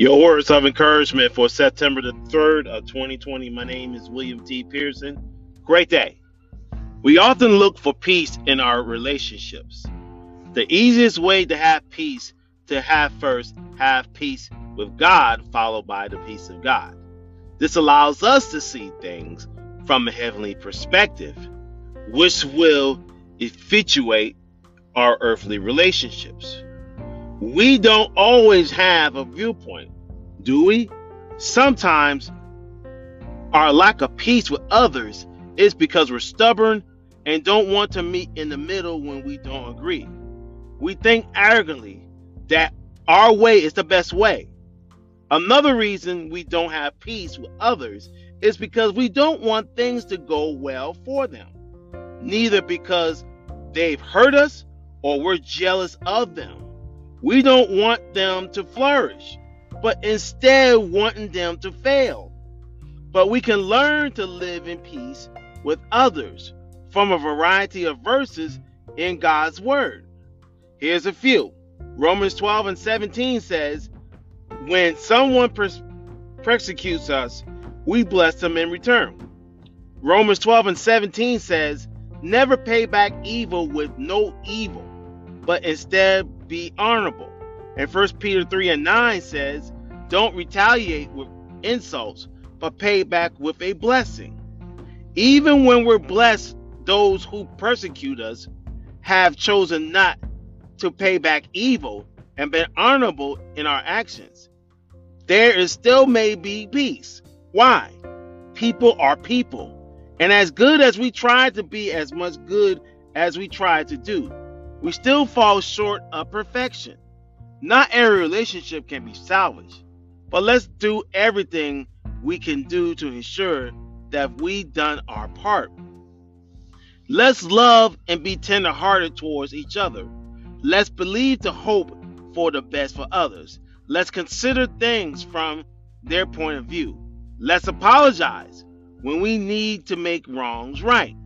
Your words of encouragement for September the 3rd of 2020. My name is William T. Pearson. Great day. We often look for peace in our relationships. The easiest way to have peace to have first have peace with God, followed by the peace of God. This allows us to see things from a heavenly perspective, which will effectuate our earthly relationships. We don't always have a viewpoint, do we? Sometimes our lack of peace with others is because we're stubborn and don't want to meet in the middle when we don't agree. We think arrogantly that our way is the best way. Another reason we don't have peace with others is because we don't want things to go well for them, neither because they've hurt us or we're jealous of them. We don't want them to flourish, but instead wanting them to fail. But we can learn to live in peace with others from a variety of verses in God's Word. Here's a few Romans 12 and 17 says, When someone pers- persecutes us, we bless them in return. Romans 12 and 17 says, Never pay back evil with no evil, but instead be honorable. And 1 Peter 3 and 9 says, Don't retaliate with insults, but pay back with a blessing. Even when we're blessed, those who persecute us have chosen not to pay back evil and been honorable in our actions. There is still may be peace. Why? People are people. And as good as we try to be, as much good as we try to do, we still fall short of perfection. Not every relationship can be salvaged, but let's do everything we can do to ensure that we've done our part. Let's love and be tenderhearted towards each other. Let's believe to hope for the best for others. Let's consider things from their point of view. Let's apologize when we need to make wrongs right.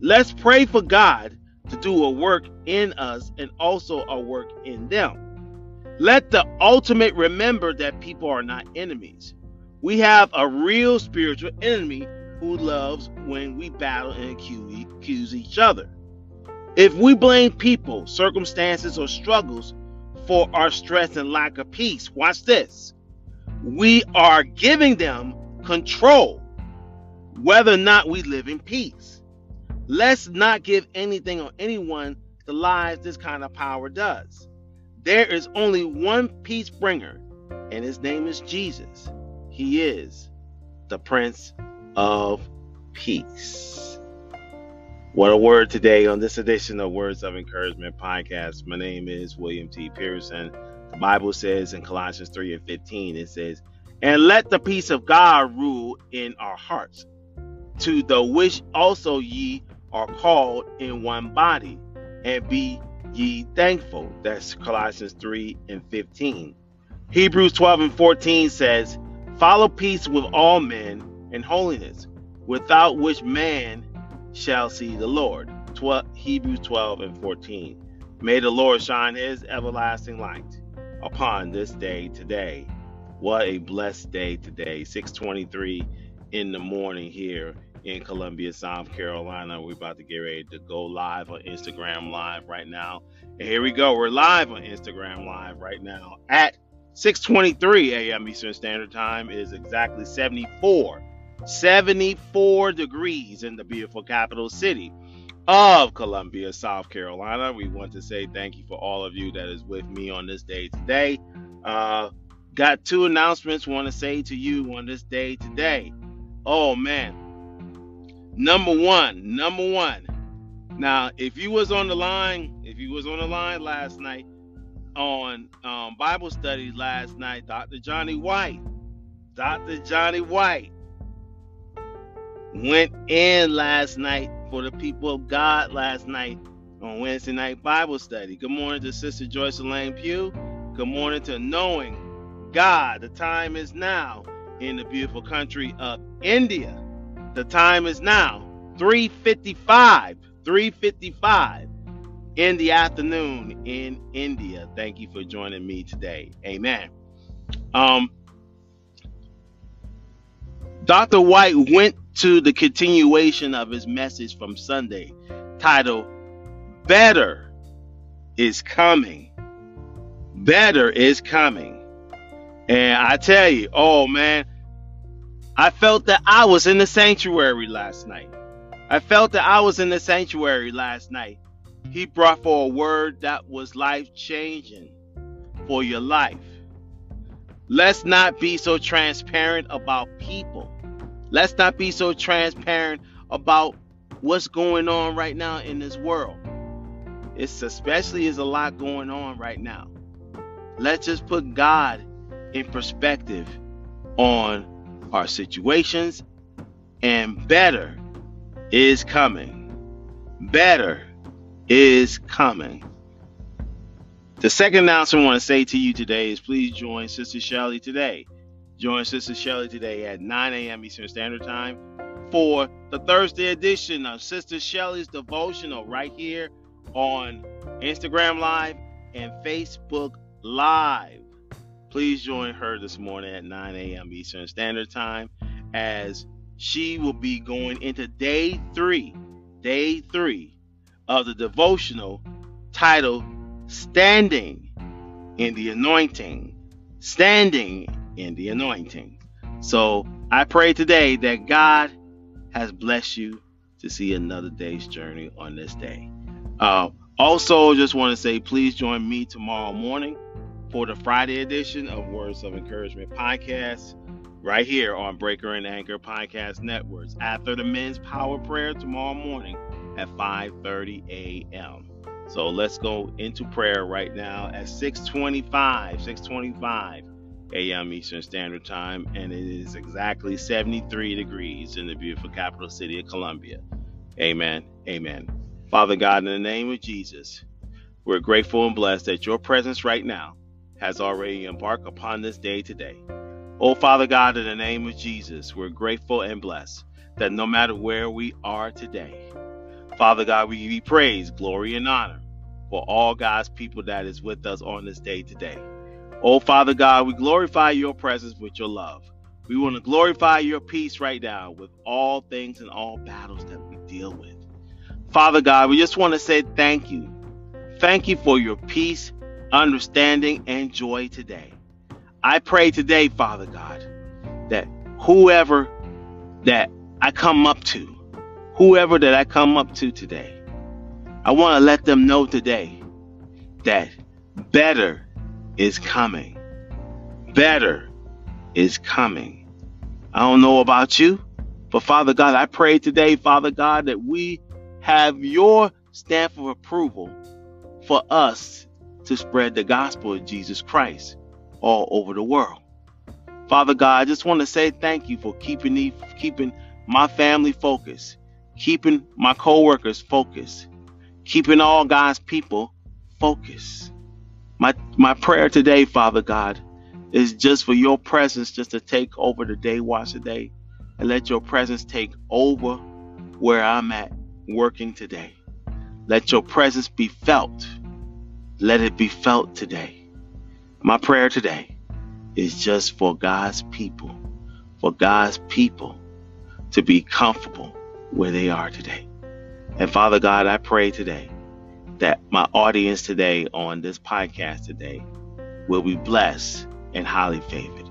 Let's pray for God to do a work in us and also a work in them. Let the ultimate remember that people are not enemies. We have a real spiritual enemy who loves when we battle and accuse each other. If we blame people, circumstances, or struggles for our stress and lack of peace, watch this. We are giving them control whether or not we live in peace. Let's not give anything or anyone the lies this kind of power does. There is only one peace bringer, and his name is Jesus. He is the Prince of Peace. What a word today on this edition of Words of Encouragement podcast. My name is William T. Pearson. The Bible says in Colossians 3 and 15, it says, And let the peace of God rule in our hearts, to the which also ye are called in one body, and be ye thankful. That's Colossians 3 and 15. Hebrews 12 and 14 says, Follow peace with all men and holiness, without which man shall see the Lord. 12, Hebrews 12 and 14. May the Lord shine his everlasting light upon this day today. What a blessed day today. 623 in the morning here in Columbia, South Carolina. We're about to get ready to go live on Instagram Live right now. And here we go. We're live on Instagram Live right now at 6:23 a.m. Eastern Standard Time. It is exactly 74, 74 degrees in the beautiful capital city of Columbia, South Carolina. We want to say thank you for all of you that is with me on this day today. Uh, got two announcements want to say to you on this day today. Oh man, Number one, number one. Now, if you was on the line, if you was on the line last night on um, Bible studies last night, Dr. Johnny White, Dr. Johnny White went in last night for the people of God last night on Wednesday night Bible study. Good morning to Sister Joyce Elaine Pugh. Good morning to Knowing God. The time is now in the beautiful country of India. The time is now 3:55, 3:55 in the afternoon in India. Thank you for joining me today. Amen. Um, Dr. White went to the continuation of his message from Sunday titled Better is Coming. Better is Coming. And I tell you, oh man, I felt that I was in the sanctuary last night. I felt that I was in the sanctuary last night. He brought for a word that was life changing for your life. Let's not be so transparent about people. Let's not be so transparent about what's going on right now in this world. It's especially is a lot going on right now. Let's just put God in perspective on our situations and better is coming. Better is coming. The second announcement I want to say to you today is please join Sister Shelley today. Join Sister Shelley today at 9 a.m. Eastern Standard Time for the Thursday edition of Sister Shelley's devotional right here on Instagram Live and Facebook Live. Please join her this morning at 9 a.m. Eastern Standard Time as she will be going into day three, day three of the devotional titled Standing in the Anointing. Standing in the Anointing. So I pray today that God has blessed you to see another day's journey on this day. Uh, also, just want to say, please join me tomorrow morning for the Friday edition of Words of Encouragement podcast, right here on Breaker and Anchor Podcast Networks. After the men's power prayer tomorrow morning at 5:30 a.m. So let's go into prayer right now at 6:25, 6:25 a.m. Eastern Standard Time, and it is exactly 73 degrees in the beautiful capital city of Columbia. Amen. Amen. Father God, in the name of Jesus, we're grateful and blessed that your presence right now has already embarked upon this day today. Oh, Father God, in the name of Jesus, we're grateful and blessed that no matter where we are today, Father God, we give you praise, glory, and honor for all God's people that is with us on this day today. Oh, Father God, we glorify your presence with your love. We want to glorify your peace right now with all things and all battles that we deal with. Father God, we just want to say thank you. Thank you for your peace understanding, and joy today. I pray today, Father God, that whoever that I come up to, whoever that I come up to today, I want to let them know today that better is coming. Better is coming. I don't know about you, but Father God, I pray today, Father God, that we have your stamp of approval for us to spread the gospel of Jesus Christ all over the world. Father God, I just want to say thank you for keeping me, keeping my family focused, keeping my co-workers focused, keeping all God's people focused. My my prayer today, Father God, is just for your presence just to take over the day watch today and let your presence take over where I'm at working today. Let your presence be felt let it be felt today. My prayer today is just for God's people, for God's people to be comfortable where they are today. And Father God, I pray today that my audience today on this podcast today will be blessed and highly favored,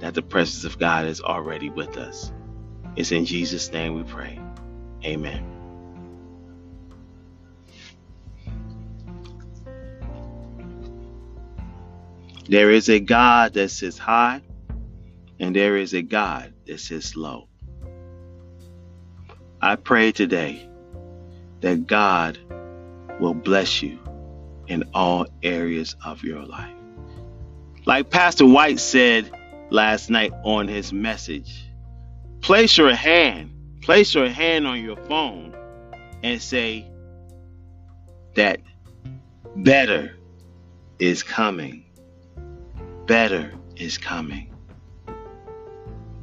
that the presence of God is already with us. It's in Jesus' name we pray. Amen. There is a God that sits high, and there is a God that sits low. I pray today that God will bless you in all areas of your life. Like Pastor White said last night on his message, place your hand, place your hand on your phone and say that better is coming better is coming.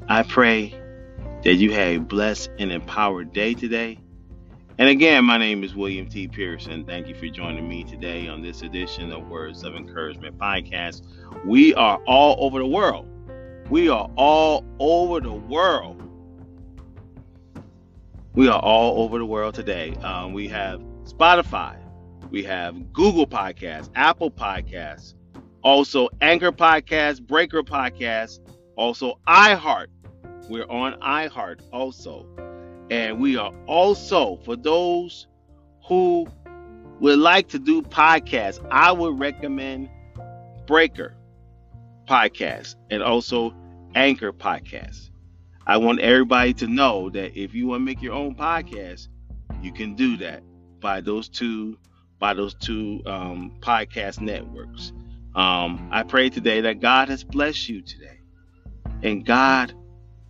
I pray that you have a blessed and empowered day today. And again, my name is William T. Pearson. Thank you for joining me today on this edition of Words of Encouragement podcast. We are all over the world. We are all over the world. We are all over the world today. Um, we have Spotify, we have Google Podcasts, Apple Podcasts, also Anchor Podcast, Breaker Podcast, also iHeart. We're on iHeart also. And we are also, for those who would like to do podcasts, I would recommend Breaker Podcast and also Anchor Podcast. I want everybody to know that if you want to make your own podcast, you can do that by those two by those two um, podcast networks. Um, I pray today that God has blessed you today, and God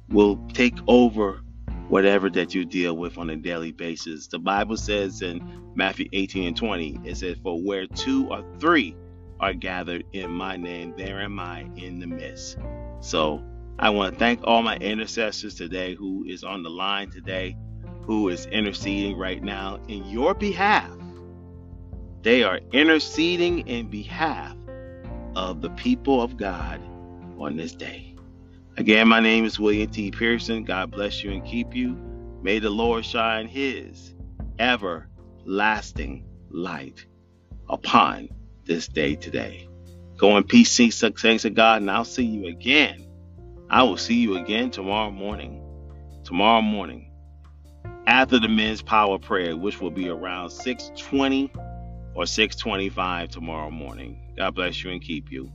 will take over whatever that you deal with on a daily basis. The Bible says in Matthew 18 and 20, it says, For where two or three are gathered in my name, there am I in the midst. So I want to thank all my intercessors today who is on the line today, who is interceding right now in your behalf. They are interceding in behalf of the people of God on this day. Again, my name is William T. Pearson. God bless you and keep you. May the Lord shine his everlasting light upon this day today. Go in peace, seek thanks to God, and I'll see you again. I will see you again tomorrow morning. Tomorrow morning, after the men's power prayer, which will be around 620 or 625 tomorrow morning. God bless you and keep you.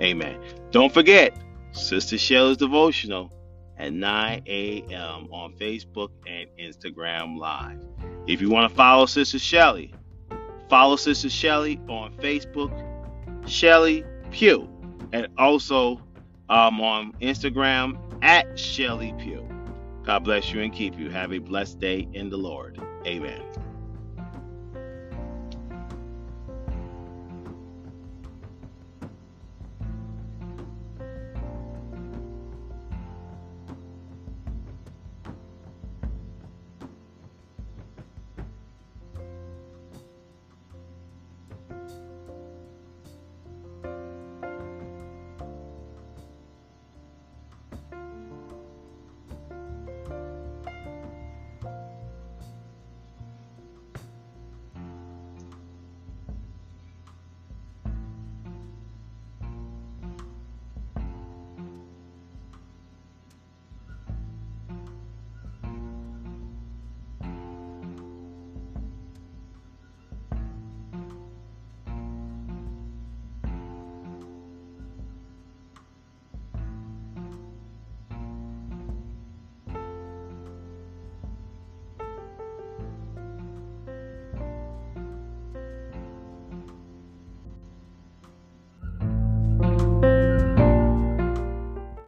Amen. Don't forget, Sister Shelley's devotional at 9 a.m. on Facebook and Instagram Live. If you want to follow Sister Shelley, follow Sister Shelley on Facebook, Shelley Pugh, and also um, on Instagram at Shelley Pugh. God bless you and keep you. Have a blessed day in the Lord. Amen.